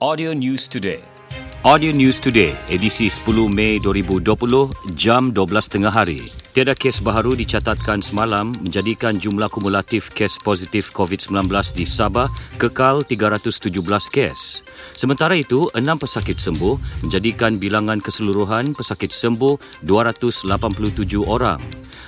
Audio News Today. Audio News Today, edisi 10 Mei 2020, jam 12 tengah hari. Tiada kes baharu dicatatkan semalam menjadikan jumlah kumulatif kes positif COVID-19 di Sabah kekal 317 kes. Sementara itu, enam pesakit sembuh menjadikan bilangan keseluruhan pesakit sembuh 287 orang.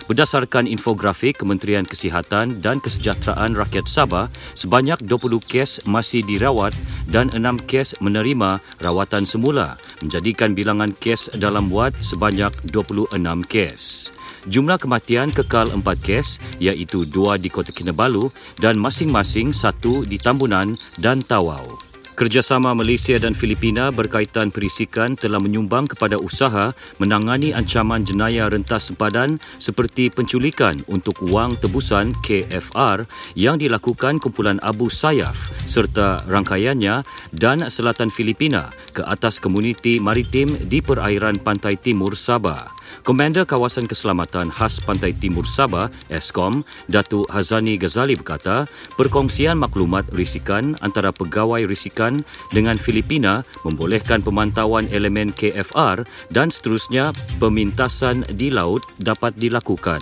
Berdasarkan infografik Kementerian Kesihatan dan Kesejahteraan Rakyat Sabah, sebanyak 20 kes masih dirawat dan 6 kes menerima rawatan semula, menjadikan bilangan kes dalam wad sebanyak 26 kes. Jumlah kematian kekal 4 kes iaitu 2 di Kota Kinabalu dan masing-masing 1 di Tambunan dan Tawau. Kerjasama Malaysia dan Filipina berkaitan perisikan telah menyumbang kepada usaha menangani ancaman jenayah rentas sempadan seperti penculikan untuk wang tebusan KFR yang dilakukan kumpulan Abu Sayyaf serta rangkaiannya dan selatan Filipina ke atas komuniti maritim di perairan pantai timur Sabah. Komander Kawasan Keselamatan Khas Pantai Timur Sabah, ESKOM, Datuk Hazani Ghazali berkata, perkongsian maklumat risikan antara pegawai risikan dengan Filipina membolehkan pemantauan elemen KFR dan seterusnya pemintasan di laut dapat dilakukan.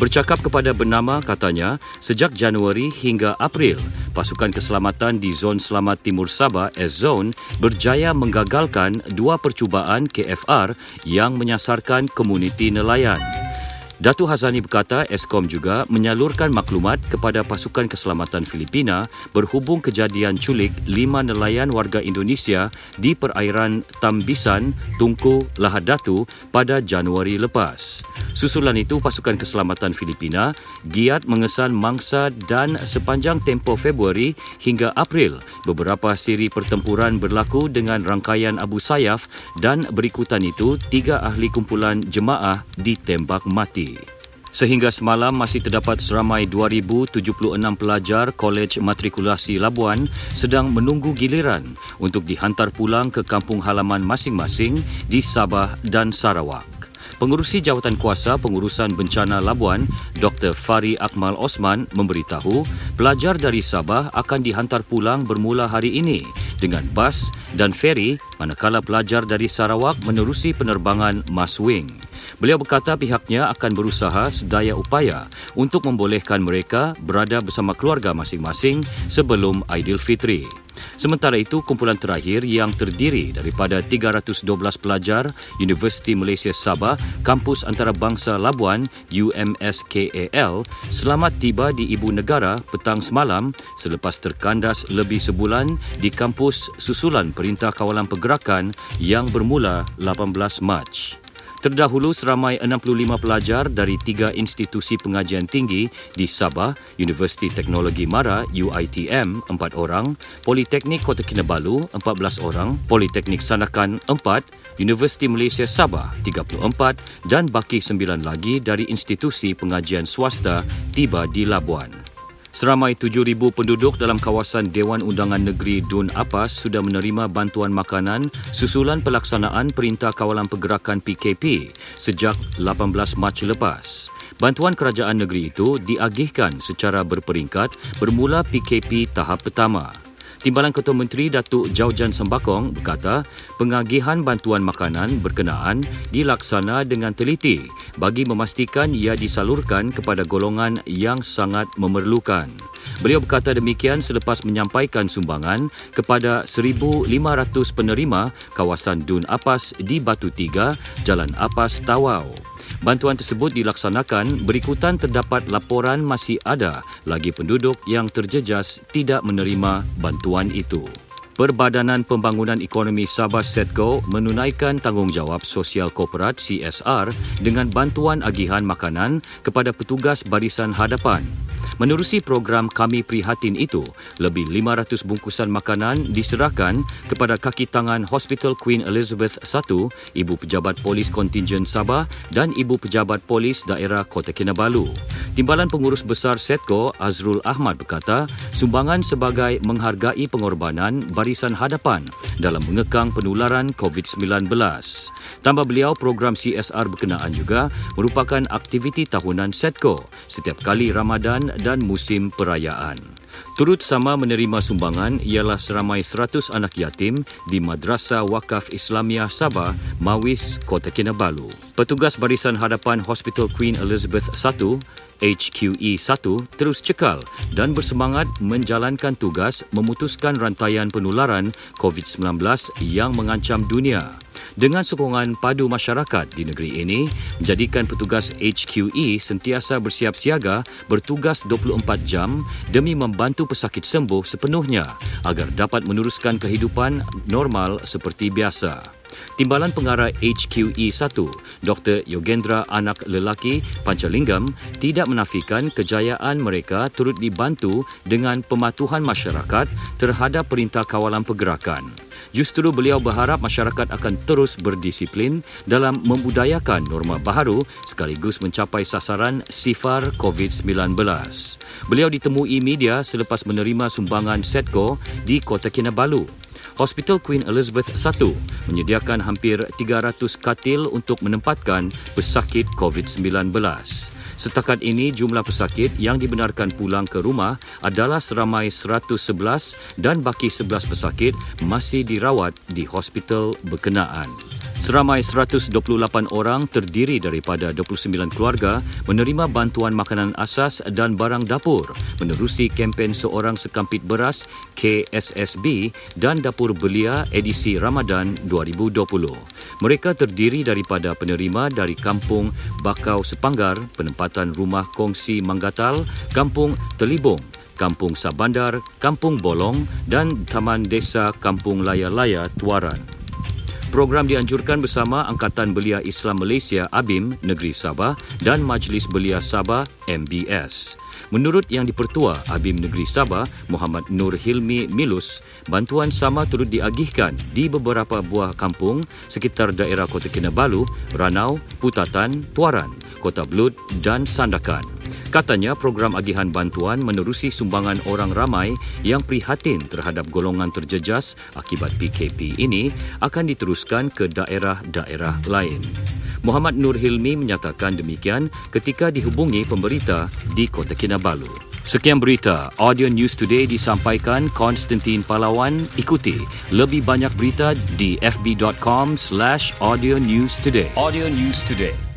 Bercakap kepada bernama, katanya, sejak Januari hingga April, pasukan keselamatan di Zon Selamat Timur Sabah, S-Zone, berjaya menggagalkan dua percubaan KFR yang menyasarkan komuniti nelayan. Datu Hazani berkata Eskom juga menyalurkan maklumat kepada pasukan keselamatan Filipina berhubung kejadian culik lima nelayan warga Indonesia di perairan Tambisan, Tunku, Lahad Datu pada Januari lepas. Susulan itu, pasukan keselamatan Filipina giat mengesan mangsa dan sepanjang tempoh Februari hingga April, beberapa siri pertempuran berlaku dengan rangkaian Abu Sayyaf dan berikutan itu tiga ahli kumpulan jemaah ditembak mati. Sehingga semalam masih terdapat seramai 2,076 pelajar Kolej Matrikulasi Labuan sedang menunggu giliran untuk dihantar pulang ke kampung halaman masing-masing di Sabah dan Sarawak. Pengurusi Jawatan Kuasa Pengurusan Bencana Labuan, Dr. Fari Akmal Osman memberitahu pelajar dari Sabah akan dihantar pulang bermula hari ini dengan bas dan feri manakala pelajar dari Sarawak menerusi penerbangan Maswing. Beliau berkata pihaknya akan berusaha sedaya upaya untuk membolehkan mereka berada bersama keluarga masing-masing sebelum Aidilfitri. Sementara itu, kumpulan terakhir yang terdiri daripada 312 pelajar Universiti Malaysia Sabah, Kampus Antarabangsa Labuan UMSKAL, selamat tiba di Ibu Negara petang semalam selepas terkandas lebih sebulan di kampus susulan Perintah Kawalan Pergerakan yang bermula 18 Mac. Terdahulu seramai 65 pelajar dari tiga institusi pengajian tinggi di Sabah, Universiti Teknologi Mara UITM 4 orang, Politeknik Kota Kinabalu 14 orang, Politeknik Sanakan 4, Universiti Malaysia Sabah 34 dan baki 9 lagi dari institusi pengajian swasta tiba di Labuan. Seramai 7,000 penduduk dalam kawasan Dewan Undangan Negeri Dun Apas sudah menerima bantuan makanan susulan pelaksanaan Perintah Kawalan Pergerakan PKP sejak 18 Mac lepas. Bantuan kerajaan negeri itu diagihkan secara berperingkat bermula PKP tahap pertama. Timbalan Ketua Menteri Datuk Jaujan Sembakong berkata pengagihan bantuan makanan berkenaan dilaksana dengan teliti bagi memastikan ia disalurkan kepada golongan yang sangat memerlukan. Beliau berkata demikian selepas menyampaikan sumbangan kepada 1,500 penerima kawasan Dun Apas di Batu Tiga, Jalan Apas, Tawau. Bantuan tersebut dilaksanakan berikutan terdapat laporan masih ada lagi penduduk yang terjejas tidak menerima bantuan itu. Perbadanan Pembangunan Ekonomi Sabah Setco menunaikan tanggungjawab sosial korporat CSR dengan bantuan agihan makanan kepada petugas barisan hadapan Menerusi program Kami Prihatin itu, lebih 500 bungkusan makanan diserahkan kepada kaki tangan Hospital Queen Elizabeth I, Ibu Pejabat Polis Kontingen Sabah dan Ibu Pejabat Polis Daerah Kota Kinabalu. Timbalan Pengurus Besar Setco, Azrul Ahmad berkata, sumbangan sebagai menghargai pengorbanan barisan hadapan dalam mengekang penularan COVID-19. Tambah beliau, program CSR berkenaan juga merupakan aktiviti tahunan Setco setiap kali Ramadan dan musim perayaan. Turut sama menerima sumbangan ialah seramai 100 anak yatim di Madrasah Wakaf Islamiah Sabah, Mawis, Kota Kinabalu. Petugas Barisan Hadapan Hospital Queen Elizabeth I HQE1 terus cekal dan bersemangat menjalankan tugas memutuskan rantaian penularan COVID-19 yang mengancam dunia. Dengan sokongan padu masyarakat di negeri ini, menjadikan petugas HQE sentiasa bersiap siaga bertugas 24 jam demi membantu pesakit sembuh sepenuhnya agar dapat meneruskan kehidupan normal seperti biasa. Timbalan Pengarah HQE1, Dr. Yogendra Anak Lelaki Pancalinggam tidak menafikan kejayaan mereka turut dibantu dengan pematuhan masyarakat terhadap perintah kawalan pergerakan. Justru beliau berharap masyarakat akan terus berdisiplin dalam membudayakan norma baharu sekaligus mencapai sasaran sifar COVID-19. Beliau ditemui media selepas menerima sumbangan Setco di Kota Kinabalu. Hospital Queen Elizabeth I menyediakan hampir 300 katil untuk menempatkan pesakit COVID-19. Setakat ini, jumlah pesakit yang dibenarkan pulang ke rumah adalah seramai 111 dan baki 11 pesakit masih dirawat di hospital berkenaan. Seramai 128 orang terdiri daripada 29 keluarga menerima bantuan makanan asas dan barang dapur menerusi kempen Seorang Sekampit Beras KSSB dan Dapur Belia edisi Ramadan 2020. Mereka terdiri daripada penerima dari Kampung Bakau Sepanggar, penempatan rumah kongsi Manggatal, Kampung Telibong, Kampung Sabandar, Kampung Bolong dan Taman Desa Kampung Laya-Laya Tuaran. Program dianjurkan bersama Angkatan Belia Islam Malaysia ABIM Negeri Sabah dan Majlis Belia Sabah MBS. Menurut Yang Dipertua ABIM Negeri Sabah, Muhammad Nur Hilmi Milus, bantuan sama turut diagihkan di beberapa buah kampung sekitar daerah Kota Kinabalu, Ranau, Putatan, Tuaran, Kota Belud dan Sandakan. Katanya program agihan bantuan menerusi sumbangan orang ramai yang prihatin terhadap golongan terjejas akibat PKP ini akan diteruskan ke daerah-daerah lain. Muhammad Nur Hilmi menyatakan demikian ketika dihubungi pemberita di Kota Kinabalu. Sekian berita Audio News Today disampaikan Konstantin Palawan. Ikuti lebih banyak berita di fb.com slash audio news today. Audio News Today.